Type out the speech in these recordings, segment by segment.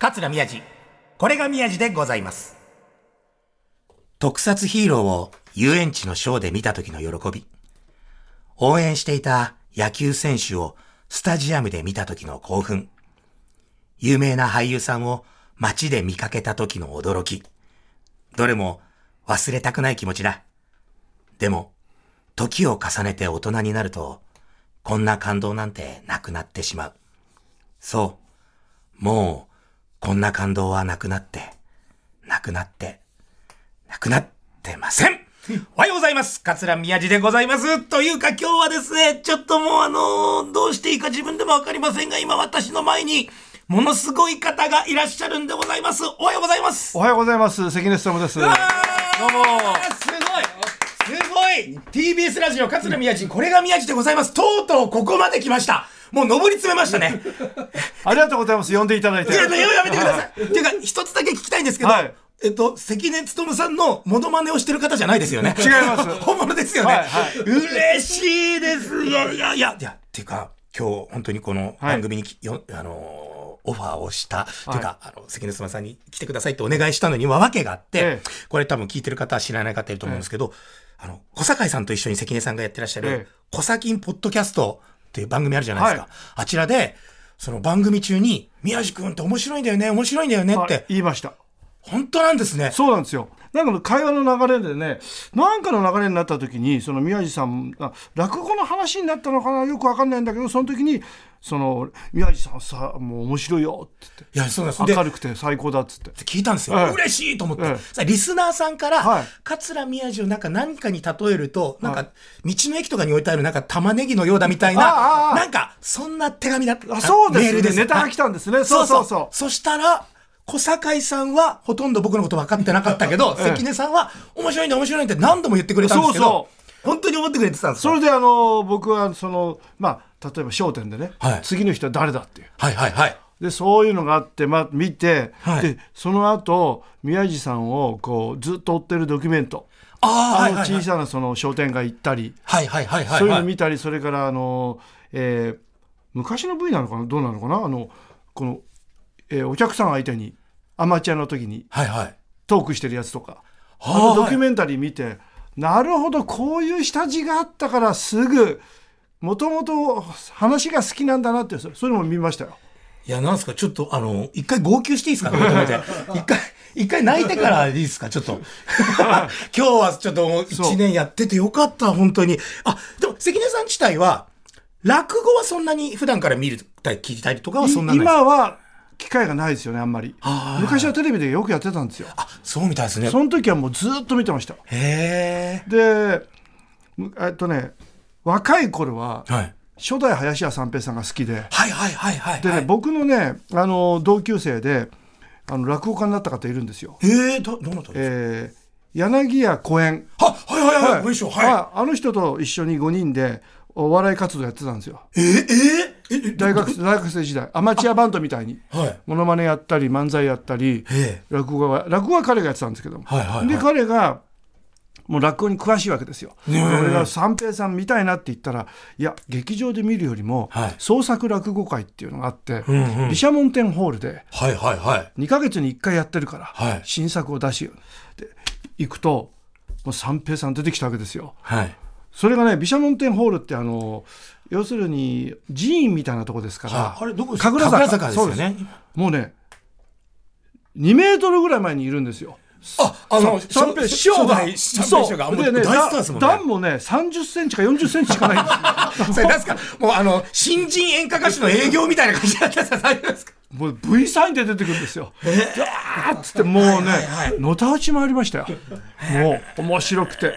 桂宮治。これが宮治でございます。特撮ヒーローを遊園地のショーで見た時の喜び。応援していた野球選手をスタジアムで見た時の興奮。有名な俳優さんを街で見かけた時の驚き。どれも忘れたくない気持ちだ。でも、時を重ねて大人になると、こんな感動なんてなくなってしまう。そう。もう、こんな感動はなくなって、なくなって、なくなってません おはようございます。桂宮治でございます。というか今日はですね、ちょっともうあのーどうしていいか自分でもわかりませんが、今私の前に、ものすごい方がいらっしゃるんでございます。おはようございます。おはようございます関根勤ですどうもすごいすごい !TBS ラジオ桂宮治、これが宮治でございます。とうとうここまで来ました。もう上り詰めましたね。ありがとうございます呼んでいただいていや、やめてください。っていうか、一つだけ聞きたいんですけど、はいえっと、関根勤さんのモノマネをしてる方じゃないですよね。違います 本物ですよね。はいはい嬉しいです。いやいやいや、いや、っていうか、今日本当にこの番組にき、よあのーオファーをした、というか、あの、関根勤さんに来てくださいってお願いしたのには訳があって、ええこれ多分聞いてる方は知らない方いると思うんですけど、あの、小堺さんと一緒に関根さんがやってらっしゃるええ、小崎ポッドキャストっていう番組あるじゃないですか。はいあちらで、その番組中に、宮治君って面白いんだよね、面白いんだよねっはいて、言いました本当なんですね。そうなんですよ。なんか会話の流れでねなんかの流れになった時にその宮治さんあ落語の話になったのかなよくわかんないんだけどその時にその宮治さんさもう面白いよっていや、そうです。明るくて最高だっつって。聞いたんですよ。ええ嬉しいと思って。ええ。さリスナーさんから、はい。桂宮治をなんか何かに例えると、なんか、は道の駅とかに置いてあるなんか玉ねぎのようだみたいな、あなんか、そんな手紙だった。あそうですメールねネタが来たんですね。はいそうそうそう。そしたら、小堺さんはほとんど僕のこと分かってなかったけど、ええ。関根さんは面白いんだ面白いんだって何度も言ってくれたんですけど、そう本当に思ってくれてたんですか？それであの僕はそのまあ例えば『笑点』でね、はい。次の人は誰だっていう。はいはいはい。でそういうのがあって、まあ、見て、はい。でその後宮治さんをこうずっと追ってるドキュメント。ああ。の小さなその商店街行ったり、はいはいはいはい。そういうの見たりそれからあの、えー昔の V なのかな？どうなのかな？あのこの、えーお客さん相手にアマチュアの時にはいはい。トークしてるやつとかあはあのドキュメンタリー見て、なるほどこういう下地があったからすぐもともと話が好きなんだなってそそういうのも見ましたよ。いや、なんですか、ちょっと、あの、一回号泣していいですか？一回、一回泣いてからいいですか、ちょっと。今日はちょっと一年やっててよかった、本当に。あ、でも、関根さん自体は、落語はそんなに普段から見るたり聞いたりとかはそんなにない今は機会がないですよねあんまり。はい。昔はテレビでよくやってたんですよ。あ、そうみたいですね。その時はもうずっと見てました。へでむえっとね若い頃はえ。はい。初代林家三平さんが好きで。はいはいはいはい。でね、はい。僕のねあの同級生であの落語家になった方いるんですよ、へえ、ど、どなたですか？えー柳家小円。は、はいはいはい、ご一緒、はい。ああの人と一緒に5人でお笑い活動やってたんですよ。えー、えー、え、大学 大学生時代アマチュアバンドみたいにはい。モノマネやったり漫才やったりえ落語は落語は彼がやってたんですけども、はいはいはいで彼がもう落語に詳しいわけですよ。ね俺が三平さん見たいなって言ったらいや劇場で見るよりも、はい創作落語会っていうのがあって、うんうん毘沙門天ホールではいはいはい。2ヶ月に1回やってるから、はい新作を出しようで行くともう三平さん出てきたわけですよ。はい。それがね毘沙門天ホールってあの要するに寺院みたいなとこですから、はあれ、どこですか？神楽坂ですよね。もうね2メートルぐらい前にいるんですよ。あ、あの、三平師匠が、三平師匠が、もうでね。段もね、30センチか40センチしかないんですよ。そか？もうあの、新人演歌歌手の営業みたいな感じだったもう V サインで出てくるんですよ。ザーッつってもうね、のたうち回りましたよ。もう面白くて。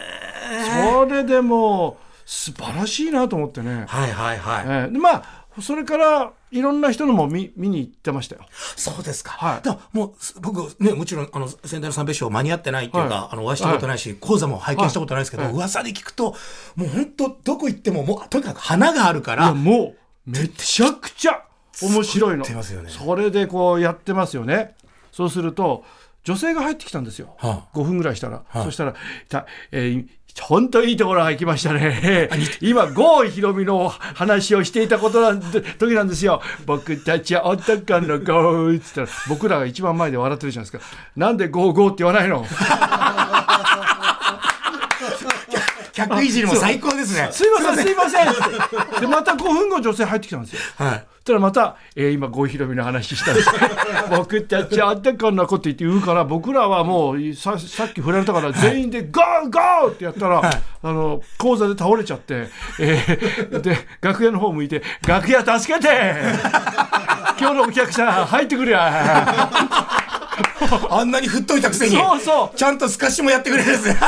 それでもう素晴らしいなと思ってね。はいはいはい。えーでまあそれからいろんな人のも見見に行ってましたよ。そうですか。はいだからもう、す僕、ね、もちろん、あの、仙台の三平師匠間に合ってないっていうか、はいあの、お会いしたことないし、講座も拝見したことないですけど、はい噂で聞くと、もう本当どこ行っても、もう、とにかく花があるから、もうめちゃくちゃ面白いの。作ってますよねそれでこうやってますよね。そうすると女性が入ってきたんですよ。は5分ぐらいしたら、いそしたらた、えー本当いいところが行きましたね。今、郷ひろみの話をしていたことなんで、時なんですよ。僕たちは男のゴーって言ったら、僕らが一番前で笑ってるじゃないですか。なんでゴーゴーって言わないの？客いじりも最高ですね。すいません、すいませんって。で、また5分後女性入ってきたんですよ。はい。たらまた、えー今、郷ひろみの話したんです 僕たちは男の子って言って言うから、僕らはもうさ、さっき振られたから、全員でゴーゴーってやったら、あの、講座で倒れちゃって、えーで、楽屋の方向いて、楽屋助けて 今日のお客さん入ってくれやあんなに振っといたくせに。そうそうちゃんと透かしもやってくれるんですね。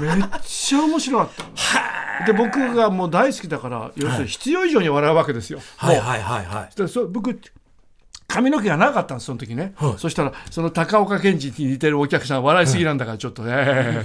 めっちゃ面白かった。で、僕がもう大好きだから、要するに必要以上に笑うわけですよ。はいはいはいはい。でそう僕髪の毛がなかったんですその時ね、はい。そしたらその高岡健二に似てるお客さん笑いすぎなんだからちょっとね、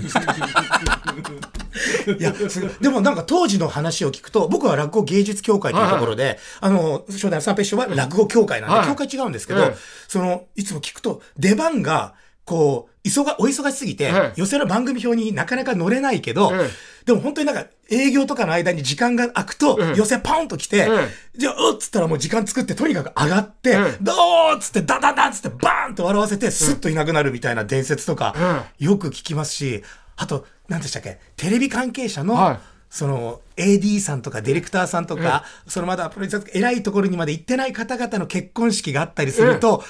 いい。でもなんか当時の話を聞くと、僕は落語芸術協会というところで、あの、初代三平師匠は落語協会なんで、はい。協会違うんですけど、ええ。その、いつも聞くと、出番が、こう、お忙しすぎて、ええ寄せの番組表になかなか乗れないけど、えでも本当になんか営業とかの間に時間が空くと、ええ寄せポンと来て、えじゃあ、うっつったらもう時間作ってとにかく。上がって、ええどうっつってダダダっつってバーンと笑わせて、スッといなくなるみたいな伝説とか、えよく聞きますし、あと、何でしたっけ、テレビ関係者の、はい。その AD さんとかディレクターさんとか、そのまだプロデューサーとか偉いところにまで行ってない方々の結婚式があったりすると、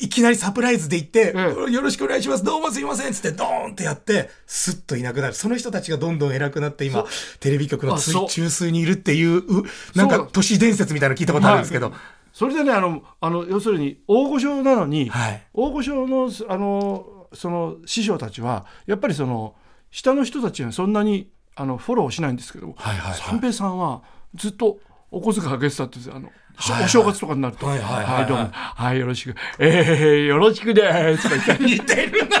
いきなりサプライズで行って、えよろしくお願いします、どうもすいませんっつってドーンってやって、スッといなくなる。その人たちがどんどん偉くなって今、テレビ局の中枢にいるっていう、うなんか都市伝説みたいなの聞いたことあるんですけど。それでねあのあの要するに大御所なのに、はい。大御所のあのその師匠たちはやっぱりその下の人たちにはそんなにあのフォローしないんですけど、はいはいはい。三平さんはずっとお小遣いあげてたって言うんですよ。あの、お正月とかになると「はいはいはいはい。どうも。はいよろしく。えー、よろしくです」とか言って。似てるな。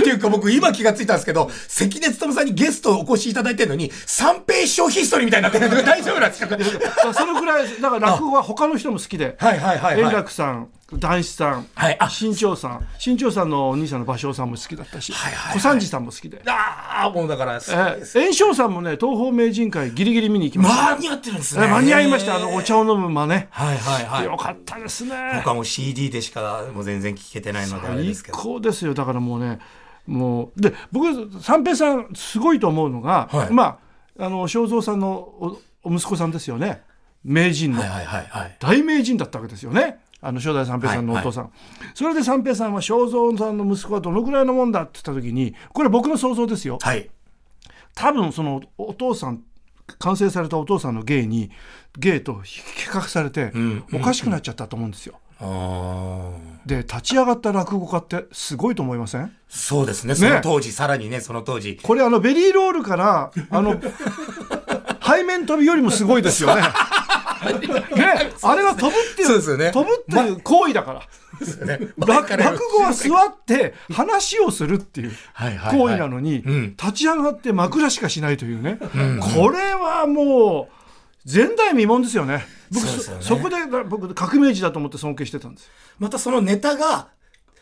っていうか僕今気がついたんですけど、関根勤さんにゲストをお越しいただいてるのに、三平師匠ヒストリーみたいになってるんだけど大丈夫なんですか？そのくらいだから落語は他の人も好きで。はいはいはい円はい。楽さん談志さん、はい。あ新潮さん。新潮さんのお兄さんの芭蕉さんも好きだったし、はいはいはい。小三治さんも好きで、ああ、もうだから、えー、円生さんもね東方名人会ギリギリ見に行きました、間に合ってるんですね。えー間に合いました。あのお茶を飲む間ね、はいはいはい。よかったですね。僕はもう CD でしかもう全然聞けてないのであれで最すけど。高ですよ。だからもうねもうで僕三平さんすごいと思うのが、はい。まああの正蔵さんのおお息子さんですよね。名人の、はいはいはいはい。大名人だったわけですよねあの初代三平さんのお父さん、それで三平さんは正蔵さんの息子はどのぐらいのもんだって言った時にこれ僕の想像ですよはい。多分そのお父さん完成されたお父さんの芸に芸と比較されてんおかしくなっちゃったと思うんですよ。で立ち上がった落語家ってすごいと思いません？そうですね。その当時、さらにね、その当時。これあのベリーロールからあの 背面飛びよりもすごいですよね。ねあれは飛ぶっていうそうですよね。飛ぶっていう行為だから。ね。落落語は座って話をするっていう行為なのにん。立ち上がって枕しかしないというね。これはもう前代未聞ですよね。僕そね。そこで僕革命児だと思って尊敬してたんです。またそのネタが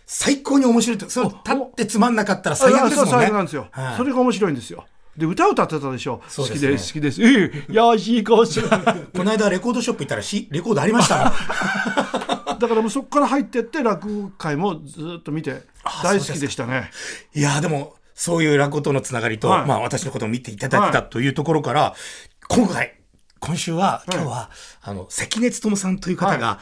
最高に面白いと、その立ってつまんなかったら最悪ですもんね。そう最悪なんですよ。はい。それが面白いんですよで歌歌ってたでしょ？好きです好きです。ええよし行こうしだかこの間レコードショップ行ったらし、レコードありましたもん。らもうそこから入ってって落語会もずっと見て大好きでしたね。いやーでも、そういう落語とのつながりと、はい。まあ私のことを見ていただいてたというところから、今回、今週は、今日は、あの、関根勤さんという方が、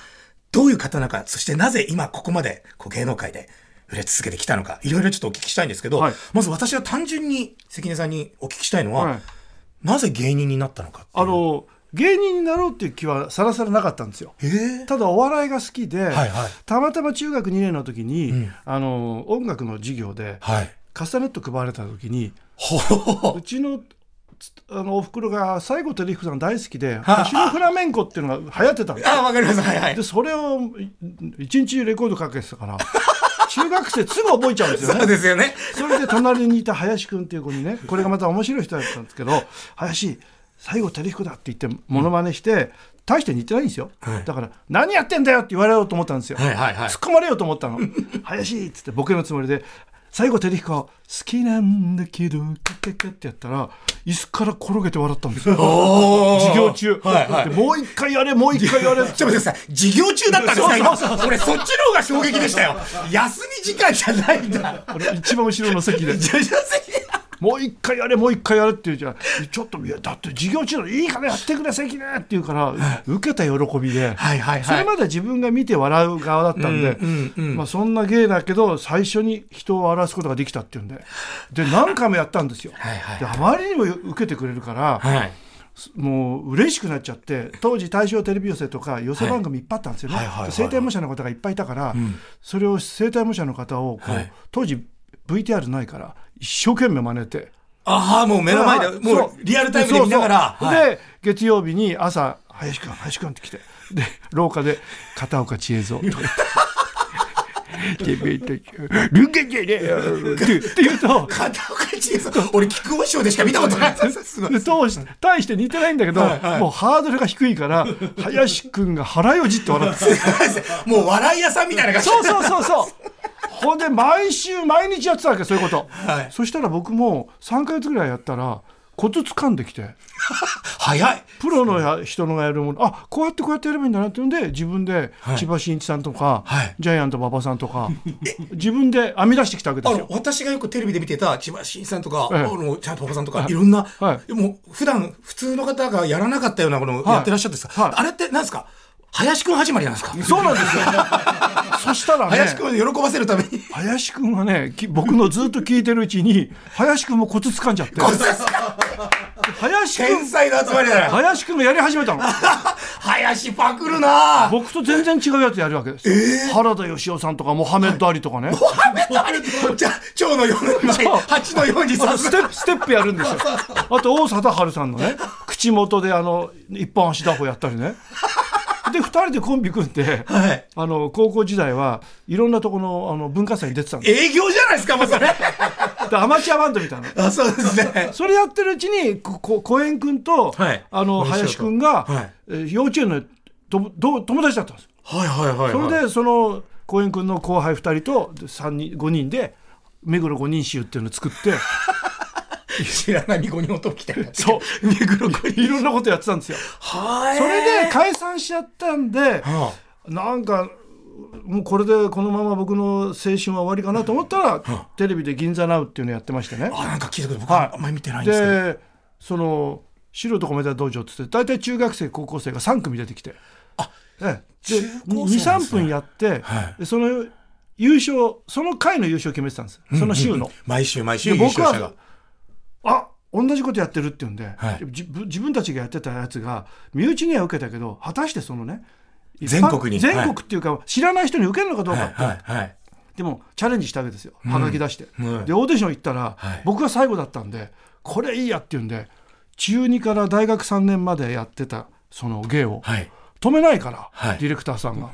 どういう方なのか、そしてなぜ今ここまでこう芸能界で売れ続けてきたのか、いろいろちょっとお聞きしたいんですけど、はい。まず私は単純に関根さんにお聞きしたいのは、はい。なぜ芸人になったのかあの芸人になろうっていう気はさらさらなかったんですよ。ええ。ただお笑いが好きで、はいはい。たまたま中学2年の時に、ん。あの音楽の授業ではい。カスタネット配られた時にうちのつあのおふくろが西郷輝彦さん大好きでは星のフラメンコっていうのが流行ってたんですあ、わかります。はいはい。で。それをい一日中レコードかけてたから 中学生すぐ覚えちゃうんですよそうねですよね。それで隣にいた林くんっていう子にねこれがまた面白い人だったんですけど「林西郷輝彦だ」って言ってモノマネして、大して似てないんですよ、はい。だから「何やってんだよ」って言われようと思ったんですよ、はいはいはい。突っ込まれようと思ったの「林」っつってボケのつもりで「最後照彦好きなんだけどカッカッカッってやったら椅子から転げて笑ったんですよ 授業中、はいはいでもう一回やれもう一回やれ ちょっと待ってください。授業中だったんですか今。俺そっちの方が衝撃でしたよ。休み時間じゃないんだ。俺一番後ろの席でもう一回やれもう一回やれって言うじゃん。ちょっといやだって授業中のいいからやってくれ関根って言うから、受けた喜びで、はいはいはい。それまで自分が見て笑う側だったんで、うんうんうんまあ、そんな芸だけど最初に人を笑わすことができたっていうんで。で何回もやったんですよ。はいはいであまりにも受けてくれるから、はい。もう嬉しくなっちゃって当時大正テレビ寄せとか寄せ番組いっぱいあったんですよね、はい。はいはいはい生体模写の方がいっぱいいたから、それを生体模写の方をこう、はい。当時 VTR ないから一生懸命真似て。ああ、もう目の前で、もうリアルタイムで見ながら。そうそうはいで月曜日に朝「林くん林くん」って来てで廊下で「片岡千恵蔵」とか言って。てめえたちルンゲじゃねえよって言うと片岡千恵さん、俺、木久扇師匠でしか見たことない。すごい。で当時大して似てないんだけど、はいはいもうハードルが低いから林くんが腹よじって笑ってた もう笑い屋さんみたいな感じ。そうそうそうそうほんで毎週毎日やってたわけそういうこと、はい。そしたら僕も3ヶ月ぐらいやったらコツ掴んできて。早い。プロのや人のがやるもの。あこうやってこうやってやればいいんだなっていうんで自分ではい。千葉真一さんとか、はい。ジャイアント馬場さんとか自分で編み出してきたわけであのすよ。私がよくテレビで見てた千葉真一さんとか、ええ。あのちゃんとパパさんとか、い。ろんな、はい。もう普段普通の方がやらなかったようなものをやってらっしゃるんですか、はい。あれってなんですか？林くん始まりなんですか？そうなんですよ。そしたらね林くんを喜ばせるために。林くんはねき僕のずっと聞いてるうちに林くんもコツ掴んじゃって。こいつですか林くん天才の集まりだよ。林くんがやり始めたの。林パクるな。僕と全然違うやつやるわけです、原田芳雄さんとかモハメッド・アリとかね、じゃあ、蝶のように前、蜂のようさステップステップやるんですよ。あと王貞治さんのね口元であの一本足打法やったりねで2人でコンビ組んで、はい。あの高校時代はいろんなとこのあの文化祭に出てたんです。営業じゃないですか、もうそれ。でアマチュアバンドみたいな。あ、そうですね。それやってるうちにここ小円君と、はい。あの林君が、はい。えー幼稚園のとど友達だったんですはいはいはい、はい。それでその公園君の後輩2人と3人5人で目黒五人衆っていうのを作って知らない子に音来てる。そう目黒子に。いろんなことやってたんですよ。はい。それで解散しちゃったんではなんかもうこれでこのまま僕の青春は終わりかなと思ったらテレビで「銀座ナウっていうのやってましてね。あ、あなんか聞いたこと僕はいあんまり見てないんですけど。でその素人米田道場っつって大体中学生高校生が3組出てきてあええ中で高生なんですね23分やって、はいでその優勝その回の優勝を決めてたんですその週の。毎週毎週で僕優勝者がはあ同じことやってるって言うんで、はい。自分たちがやってたやつが身内には受けたけど果たしてそのね全国に。全国っていうか、知らない人に受けるのかどうかって、はいはいでもチャレンジしたわけですよ。はがき出して、うん。でオーディション行ったら、はい。僕が最後だったんでこれいいやって言うんで中2から大学3年までやってたその芸をはい。止めないから、はい。ディレクターさんが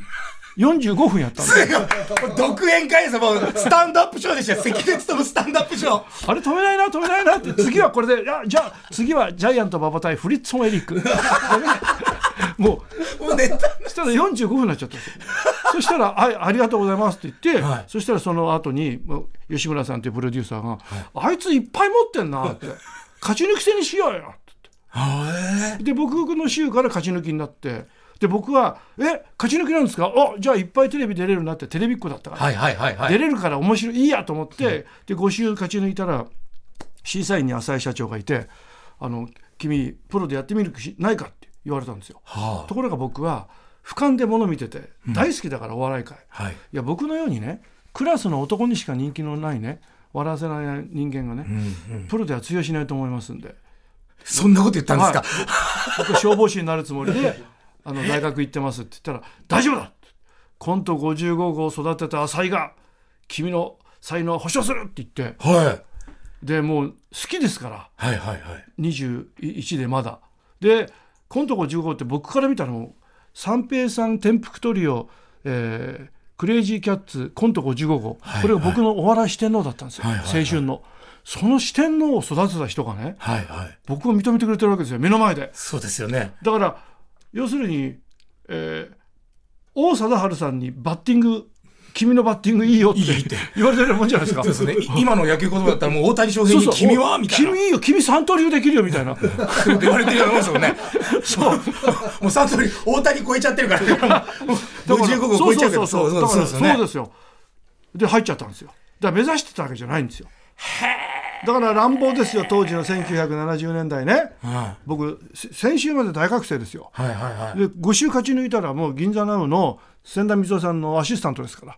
45分やったんで。独演会ですもうスタンドアップショーでしたよ。関根勤スタンドアップショー。あれ止めないな止めないなって。次はこれでじゃあ次はジャイアント馬場対フリッツォン・エリック。もう。もうネタそしたら45分になっちゃったんですよ。そしたら「はいありがとうございます」って言って、はい。そしたらその後に吉村さんっていうプロデューサーが「あいついっぱい持ってんな」って「勝ち抜き戦にしようよ」ってはで僕の週から勝ち抜きになってで僕は「え勝ち抜きなんですか？あじゃあいっぱいテレビ出れるな」ってテレビっ子だったから、いはいはいはい。出れるから面白いいいやと思って、で5週勝ち抜いたら審査員に浅井社長がいて「あの君プロでやってみる気ないか?」って言われたんですよ。はところが僕は俯瞰で物見てて大好きだからお笑い界、いあはい。や僕のようにねクラスの男にしか人気のないね笑わせない人間がね、うんうん。プロでは通用しないと思いますんで。そんなこと言ったんですか、僕は消防士になるつもりであの大学行ってますって言ったら「大丈夫だ!」コント55号を育てた浅井が君の才能を保証するって言って。はい。でもう好きですから。はいはいはい。21でまだ。でコント55号って僕から見たらもう三平さん転覆トリオ、えークレイジーキャッツコント55号、はい。これが僕のお笑い四天王だったんですよ、はいはいはい。青春の。その四天王を育てた人がねはいはい。僕を認めてくれてるわけですよ。目の前で。そうですよね。だから要するに、えー王貞治さんにバッティング君のバッティングいいよって言われてるもんじゃないですか。そうですね。い今の野球言葉だったらもう大谷翔平に君は？みたいな。君いいよ、君三刀流できるよみたいな。そう言われてるよ うなもんですよね。そう。もうサントリー、大谷超えちゃってるから、もう55号超えちゃうけど、そうそうそうですよ。で入っちゃったんですよ。だから目指してたわけじゃないんですよ。だから乱暴ですよ当時の1970年代ね、は僕せ先週まで大学生ですよ。いはいはいはい。で5週勝ち抜いたらもう銀座ナウの千田光雄さんのアシスタントですから。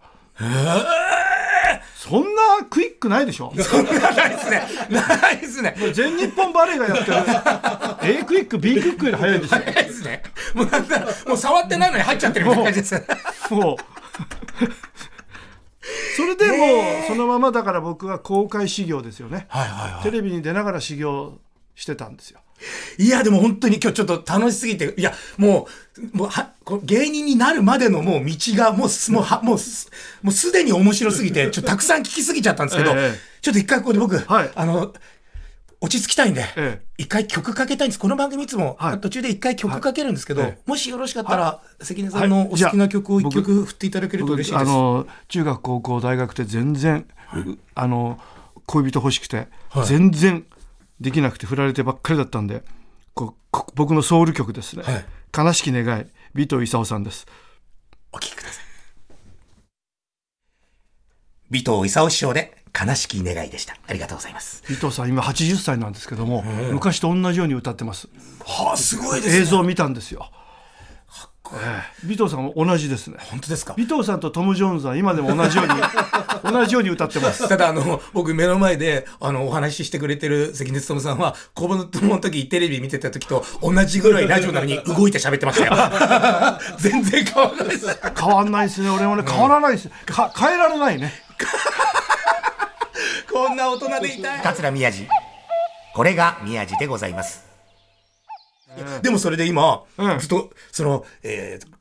そんなクイックないでしょ そんなないですね。ないですね。全日本バレーがやってる A クイック B クイックより早いんですよないですね。もうなんだろうもう触ってないのに入っちゃってるみたいな感じです。もう それでもうそのままだから僕は公開修行ですよね。はいはいはテレビに出ながら修行してたんですよ。い。いや、でも本当に今日ちょっと楽しすぎて、いや、もう、もうは、芸人になるまでのもう道が、もうす、もうは、もうす、もうすでに面白すぎて、ちょっとたくさん聞きすぎちゃったんですけど、ええ。ちょっと一回ここで僕、はい。あの、落ち着きたいんで、ええ。一回曲かけたいんです。この番組いつも、はい。途中で一回曲かけるんですけど、もしよろしかったら、関根さんのお好きな曲を一曲振っていただけると嬉しいです。あの中学高校大学って全然、あの恋人欲しくて、はい。全然できなくて振られてばっかりだったんでここ僕のソウル曲ですね「はい。悲しき願い」尾藤勲さんです。お聴きください。尾藤勲師匠で、悲しき願いでした。ありがとうございます。尾藤さん今80歳なんですけども、昔と同じように歌ってます。はあ、すごいですね。映像を見たんですよ、ええ。尾藤さんも同じですね。本当ですか？尾藤さんとトム・ジョーンズは今でも同じように 同じように歌ってます。ただあの、僕目の前で、あの、お話ししてくれてる関根勤さんは、子供の時テレビ見てた時と同じぐらいラジオなのに動いて喋ってましたよ。全然変わらないです。変わんないですね。俺もね変わらないです、か変えられないね こんな大人でいたい。桂宮治。これが宮治でございます。でもそれで今、うん。ずっと、その、えー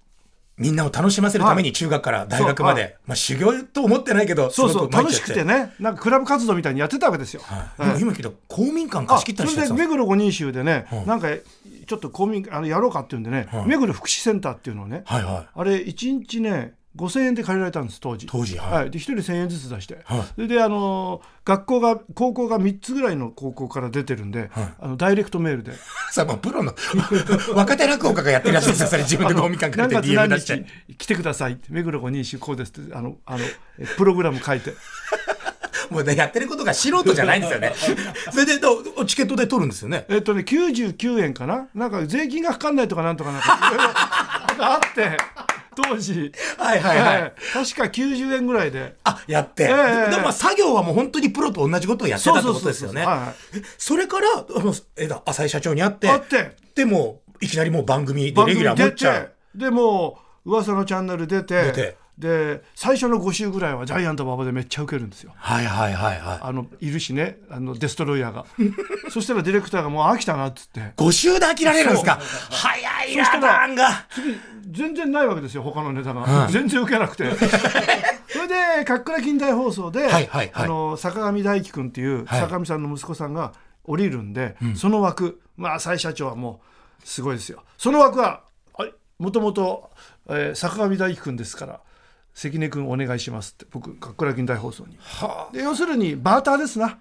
みんなを楽しませるために中学から大学まで、そう。はまあ修行と思ってないけど、そうそう。すごく参っ楽ちゃって。しくてね。なんかクラブ活動みたいにやってたわけですよ、はい。でも今聞いたら公民館あ貸しそれで切ったりしてた目黒五人衆でね、なんかちょっと公民あのやろうかっていうんでね、目黒福祉センターっていうのをね、はいはい。あれ1日ね5000円で借りられたんです当時。当時はい。で1人1000円ずつ出して、はい。それであの学校が高校が3つぐらいの高校から出てるんで、あのダイレクトメールで。さあ、もうプロの 若手落語家がやってるやつですよ、それ自分で公民館借りて何月 DM 何出しちゃ日来てください目黒五人衆こうですってあのあのえプログラム書いて。もうね、やってることが素人じゃないんですよね。それで、どチケットで取るんですよね。えっとね99円かな。なんか税金がかかんないとかなんとかなんかあって当時はいはいはい。ええ確か90円ぐらいであ、やって。ええでもまあ作業はもう本当にプロと同じことをやってたってことですよね。それから、あの、えだ、浅井社長に会って、あってでも、いきなりもう番組でレギュラー持出っちゃうて。でもう噂のチャンネル出て出てで最初の5週ぐらいはジャイアント馬場でめっちゃウケるんですよ。はいはいはいはあのいるしね。あのデストロイヤーが。そしたらディレクターがもう飽きたなっつって。い。5週で飽きられるんですか？早いな、そしたが。全然ないわけですよ他のネタが、全然ウケなくて。それで「かっくら近代放送で」はいはいはい。あの坂上大輝君っていうはい。坂上さんの息子さんが降りるんで、その枠まあ浅井社長はもうすごいですよ。その枠はあもともとえー坂上大輝君ですから関根君お願いしますって僕かっくら近代放送に。で要するにバーターですな。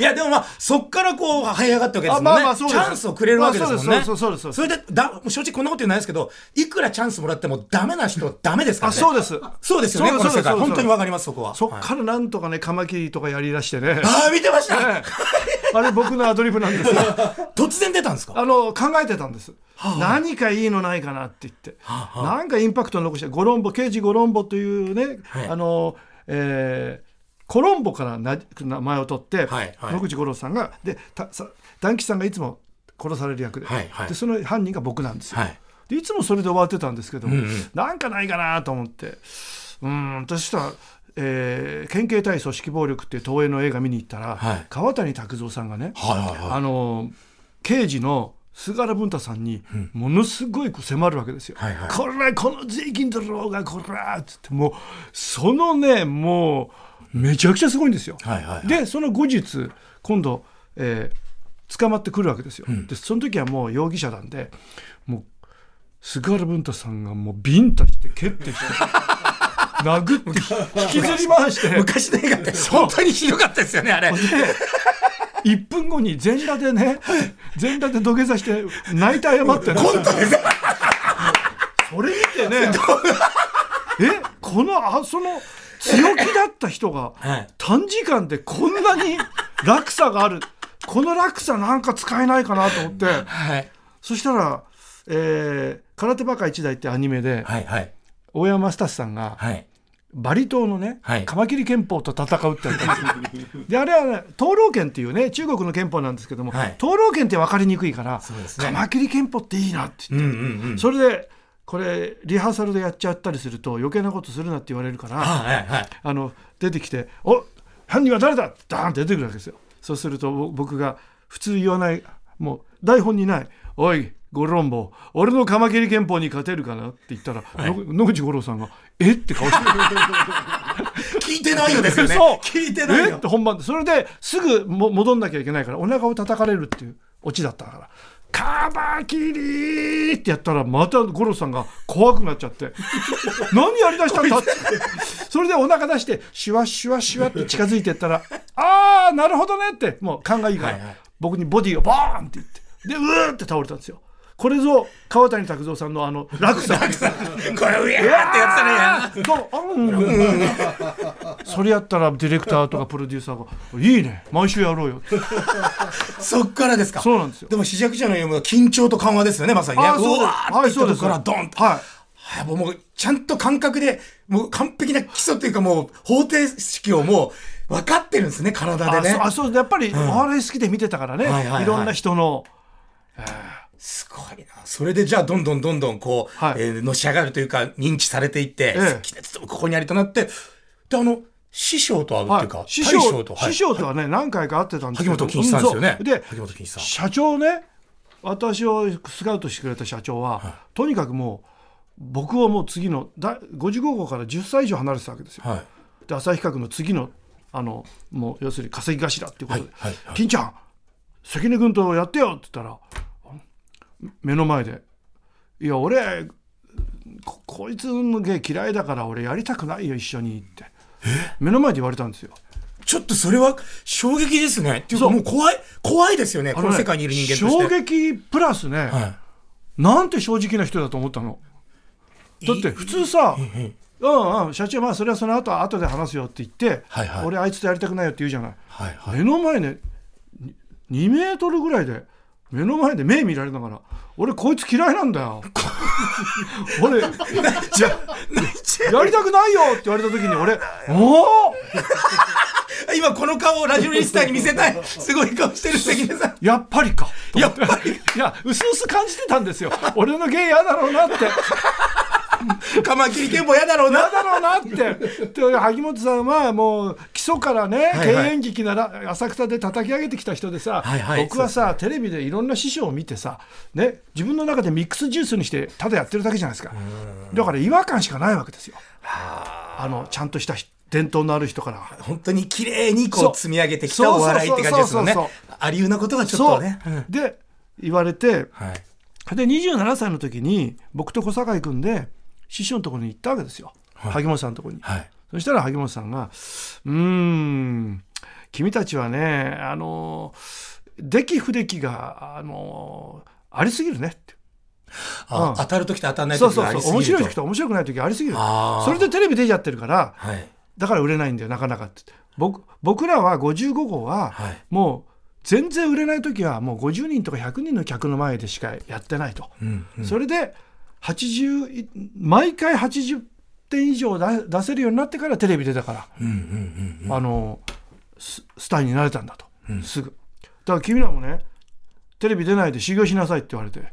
いや、でもまあ、そっからこう、這い上がったわけですもんね。あまあまあチャンスをくれるわけですもんね。まあそうそうそうそれで、だ、正直こんなこと言うのないですけど、いくらチャンスもらってもダメな人はダメですからね。あそうです。そうですよね、そうですこの本当にわかります、そこは。はいそっからなんとかねカマキリとかやりだしてね。ああ、見てました、ええあれ僕のアドリブなんですよ 突然出たんですか？あの考えてたんです、何かいいのないかなって言って、なんかインパクトを残してゴロンボ刑事ゴロンボというね、はい。あのえーコロンボからな名前を取って、はいはい。野口五郎さんがでたさ団吉さんがいつも殺される役で,、はいはい。でその犯人が僕なんですよ、はい。でいつもそれで終わってたんですけども、うんうん。なんかないかなと思って。うんそしたら、えー県警対組織暴力っていう東映の映画見に行ったら、はい川谷拓三さんがね、はいはいはい。あの刑事の菅原文太さんにものすごいこう迫るわけですよ。はいはいこれこの税金だろうがこらっつってもうそのねもうめちゃくちゃすごいんですよ。はいはいはいでその後日今度、えー捕まってくるわけですよ。でその時はもう容疑者なんでもう菅原文太さんがもうビンタして蹴ってきて殴って引きずり回して昔の映画って本当にひどかったですよね、あれ。で1分後に全裸でね全裸で土下座して泣いて謝ってねそれ見てねえこのあその強気だった人がはい短時間でこんなに落差があるこの落差なんか使えないかなと思ってはい。そしたら、えー空手バカ一代」ってアニメではいはい。大山スタさんがはい。バリ島のね、はいカマキリ憲法と戦うってやったんですよ。であれはね灯籠憲っていうね中国の憲法なんですけども、はい灯籠憲って分かりにくいから、ねカマキリ憲法っていいなって言って、うんうんうん。それでこれリハーサルでやっちゃったりすると余計なことするなって言われるから、はいはいはい。あの出てきて「お犯人は誰だ!」ダーンって出てくるわけですよ。そうするとぼ僕が普通言わないもう台本にない「おいゴロンボ俺のカマキリ憲法に勝てるかな?」って言ったら、の野口五郎さんが「えっ?」て顔して聞いてないよですよね。そう聞いてないよえって。本番でそれですぐも戻んなきゃいけないからお腹を叩かれるっていうオチだったから「カマキリ!」ってやったらまた五郎さんが怖くなっちゃって「何やりだしたんだ?」ってそれでお腹出してシュワシュワシュワって近づいてったら「ああなるほどね」ってもう勘がいいから、はいはい僕にボディをバーンって言ってでうーって倒れたんですよ。これぞ川谷拓三さんのあの 落差。これ、うやーってやってたね。そうあうん。それやったらディレクターとかプロデューサーが「いいね。毎週やろうよ」そっからですか？そうなんですよ。でも、試着者の読むは緊張と緩和ですよね、まさにね。あそうです。わーって言ったとこからドンと。はい。はい、もうちゃんと感覚で、もう完璧な基礎っていうかもう方程式をもう分かってるんですね、体でね。あそう。あそうやっぱりお笑い好きで見てたからね、はいはいはい。いろんな人のすごいな。それでじゃあどんどんどんどんこう、はい。えーのし上がるというか認知されていって、ええ。ここにありとなって、で、あの、師匠と会うっていうか、師大将匠と、はい。師匠とはね、何回か会ってたんですけど。萩本欽一さんですよね。で社長ね私をスカウトしてくれた社長は、とにかくもう僕をもう次のだ55号から10歳以上離れてたわけですよ。はい。で旭川区の次のあのもう要するに稼ぎ頭っていうことではいはいはい「金ちゃん関根君とやってよ」って言ったら目の前で「いや俺ここいつの芸嫌いだから俺やりたくないよ一緒に」って目の前で言われたんですよ。ちょっとそれは衝撃ですね。っていうかもう怖い、怖いですよね、こあの世界にいる人間として。衝撃プラスね、はい。なんて正直な人だと思ったの。だって普通さ、うんうん、社長まあそれはその後後で話すよって言って、はいはい俺あいつとやりたくないよって言うじゃない。はいはい。目の前ねに2メートルぐらいで目の前で目見られながら俺こいつ嫌いなんだよ。俺ややりたくないよって言われた時に俺おお 今この顔をラジオリスターに見せたい。すごい顔してる関根さん。やっぱりか。やっぱり いやうすうす感じてたんですよ。俺の芸嫌だろうなって。カマキリ剣も嫌だろうな。嫌。だろうなって。で萩本さんはもう基礎からね、はいはい。敬遠劇なら浅草で叩き上げてきた人でさ、はいはい。僕はさテレビでいろんな師匠を見てさ、ね、自分の中でミックスジュースにしてただやってるだけじゃないですか。だから違和感しかないわけですよ。あ。のちゃんとした人伝統のある人から。本当に綺麗にこう積み上げてきたお笑いって感じですよね。ありうなことがちょっとね。う。ん。で言われてはい。で27歳の時に僕と小堺君で師匠のところに行ったわけですよ、萩本さんのところに。はい。そしたら萩本さんが「うーん君たちはねあの出来不出来があのありすぎるね」って。うん。あ当たる時と当たらないそうそう時がありすそう面白い。時と面白くない時ありすぎる。それでテレビ出ちゃってるからはい。だから売れないんだよなかなかって。僕僕らは55号ははい。もう全然売れない時はもう50人とか100人の客の前でしかやってないと、うんうん。それで80毎回80点以上出出せるようになってからテレビ出たから、うんうんうんあのススターになれたんだと、すぐ。だから君らもねテレビ出ないで修行しなさいって言われて。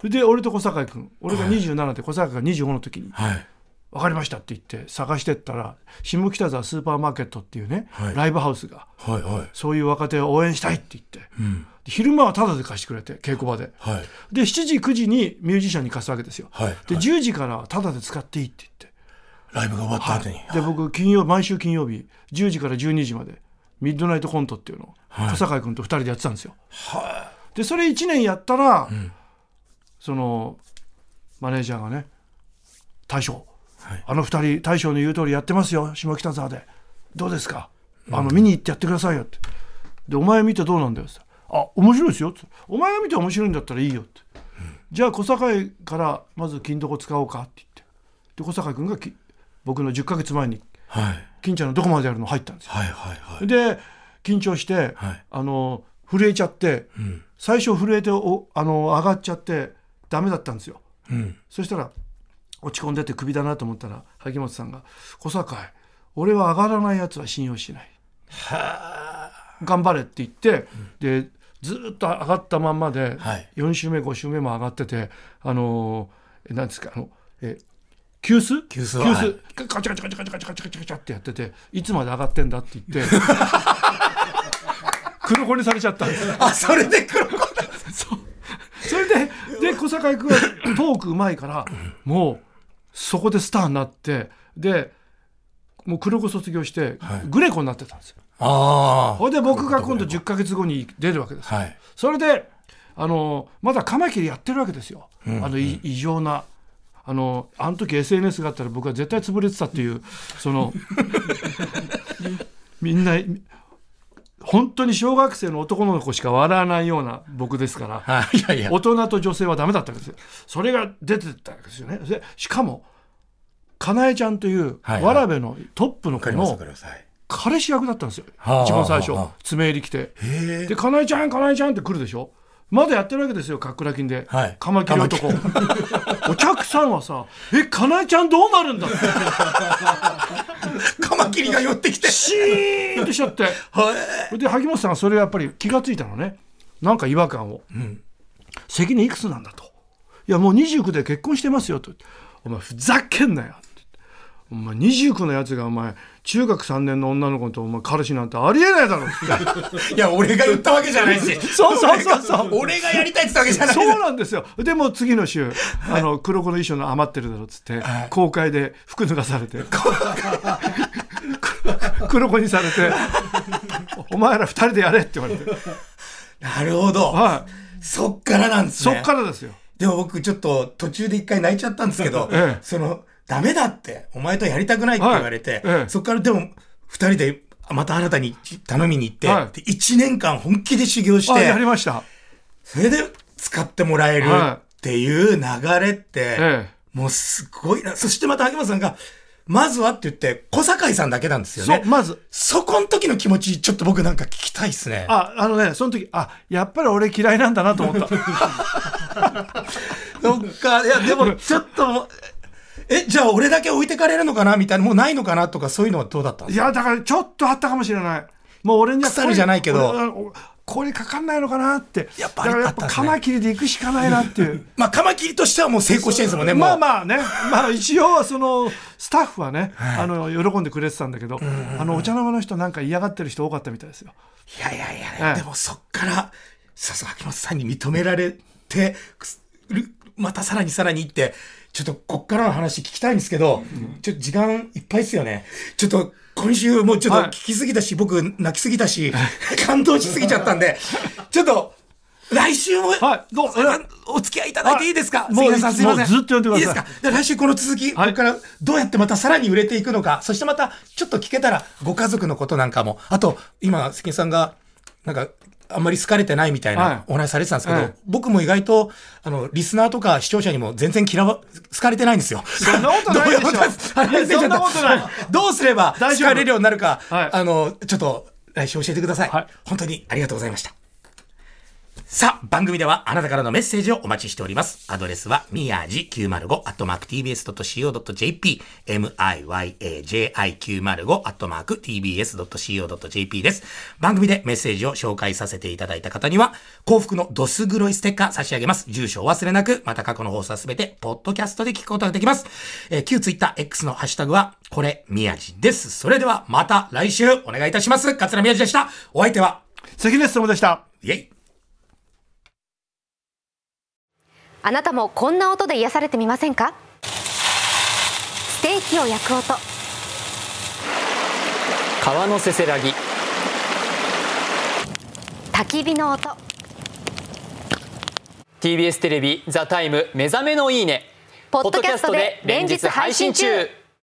それで俺と小堺君。俺が27で小堺が25の時に。はい。「分かりました」って言って探してったら下北沢スーパーマーケットっていうね、はいライブハウスがはいはい。そういう若手を応援したいって言って、うん。で昼間はタダで貸してくれて稽古場ではい。で7時9時にミュージシャンに貸すわけですよ、はい。で10時からはタダで使っていいって言ってライブが終わった後に。で僕金曜毎週金曜日10時から12時までミッドナイトコントっていうのをはい小堺君と2人でやってたんですよ。はでそれ1年やったら、んそのマネージャーがね「大将はい。あの二人大将の言う通りやってますよ下北沢で。どうですか？あの見に行ってやってくださいよって。でお前見てどうなんだよってあ面白いですよって。お前が見て面白いんだったらいいよって、じゃあ小堺からまず金床使おうかって言って。で小堺君がき僕の10ヶ月前にはい。金ちゃんのどこまでやるの入ったんですよ。はいはいはい。で緊張して、はい。あの震えちゃって、ん。最初震えておあの上がっちゃってダメだったんですよ。うん。そしたら落ち込んでてクビだなと思ったら萩本さんが「小堺俺は上がらないやつは信用しない」頑張れって言って、でずーっと上がったまんまで、はい。4週目5週目も上がっててあのーえなんですかあのえ急須？急須急は。い須。カチャカチャカチャカチャカチャカチャカチャカチャってやってていつまで上がってんだって言って黒子にされちゃったんですあそれで黒子だそれでで小堺君はトークうまいからもうそこでスターになってでもう黒子卒業して、はい。グレコになってたんですよ。あそれで僕が今度10ヶ月後に出るわけですはい。それであのまだカマキリやってるわけですよ。ん。あのい異常な。あのあの時 SNS があったら僕は絶対潰れてたっていうその みんな本当に小学生の男の子しか笑わないような僕ですから。はい。いやいや。大人と女性はダメだったわけですよ。それが出てたわけですよ。ねでしかもかなえちゃんというわらべのトップの子の彼氏役だったんですよ。はあ一番最初。爪入り来て。でかなえちゃんかなえちゃんって来るでしょまだやってるわけですよかっくら金で、はい。カマキリ男。お客さんはさ「えかなえちゃんどうなるんだ?」って。カマキリが寄ってきて。シーンとしちゃって。はい。で萩本さんがそれやっぱり気がついたのね。なんか違和感を、ん。関根いくつなんだと「いやもう29で結婚してますよ」と「お前ふざけんなよ」お前29のやつがお前中学3年の女の子とお前彼氏なんてありえないだろ。いや俺が言ったわけじゃないし。そうそうそうそう。俺がやりたいって言ったわけじゃない。そうなんですよ。でも次の週あの黒子の衣装の余ってるだろっつって、公開で服脱がされて。黒子にされて「お前ら二人でやれ」って言われて、なるほど。はい、そっからなんですそねっからですよ。でも僕ちょっと途中で一回泣いちゃったんですけど、ええ。その、ダメだって、お前とやりたくないって言われて、はいええ。そっからでも、二人でまた新たに頼みに行って、はい。で1年間本気で修行しあやて、りました。それで使ってもらえるはっていう流れって、ええ。もうすごいな。そしてまた秋元さんが、まずはって言って、小堺さんだけなんですよね。まず。そこの時の気持ち、ちょっと僕なんか聞きたいですね。ああのねその時あやっぱり俺嫌いなんだなと思った。そっか、いや、でも、ちょっとえ、じゃあ俺だけ置いてかれるのかな？みたいな、もうないのかな？とか、そういうのはどうだった？んですかいやだからちょっとあったかもしれないもう俺には腐るじゃないけどこれかかんないのかなってやっぱだからやっあったんですねぱカマキリで行くしかないなっていうまあ、カマキリとしてはもう成功してるんですもんね、もう。まあまあね、まあ一応そのスタッフはね、あの喜んでくれてたんだけど、あのお茶の間の人なんか嫌がってる人多かったみたいですよ。いやいやいや、ええでもそっから、さすが秋元さんに認められて、るまたさらにさらにって、ちょっとこっからの話聞きたいんですけど、ちょっと時間いっぱいですよね。ちょっと今週もうちょっとはい。聞きすぎたし、僕泣きすぎたし、感動しすぎちゃったんで、ちょっと、来週も、はい。どう？あお付き合いいただいていいですか？はい。もうさんすいません。ずっと呼んでください。いですか？で来週この続き、ここからどうやってまたさらに売れていくのか、そしてまたちょっと聞けたらご家族のことなんかも、あと今関根さんがなんかあんまり好かれてないみたいはい。なお話されてたんですけど、はい。僕も意外とあのリスナーとか視聴者にも全然嫌わ好かれてないんですよ。そんなことないでしょ。どう どうすれば好かれるようになるか、はい。あのちょっと来週教えてください。本当にありがとうございました。さあ、番組ではあなたからのメッセージをお待ちしております。アドレスは、みやじ905、アットマーク tbs.co.jp、miyaji905、アットマーク tbs.co.jp です。番組でメッセージを紹介させていただいた方には、幸福のドス黒いステッカー差し上げます。住所をお忘れなく、また過去の放送はすべて、ポッドキャストで聞くことができます。えー旧ツイッター X のハッシュタグは、これ、みやじです。それでは、また来週お願いいたします。桂みやじでした。お相手は、関根勤でした。イェイあなたもこんな音で癒されてみませんか？ステーキを焼く音。川のせせらぎ。焚き火の音。TBS テレビ「ザタイム目覚めのいいね。ポッドキャストで連日配信中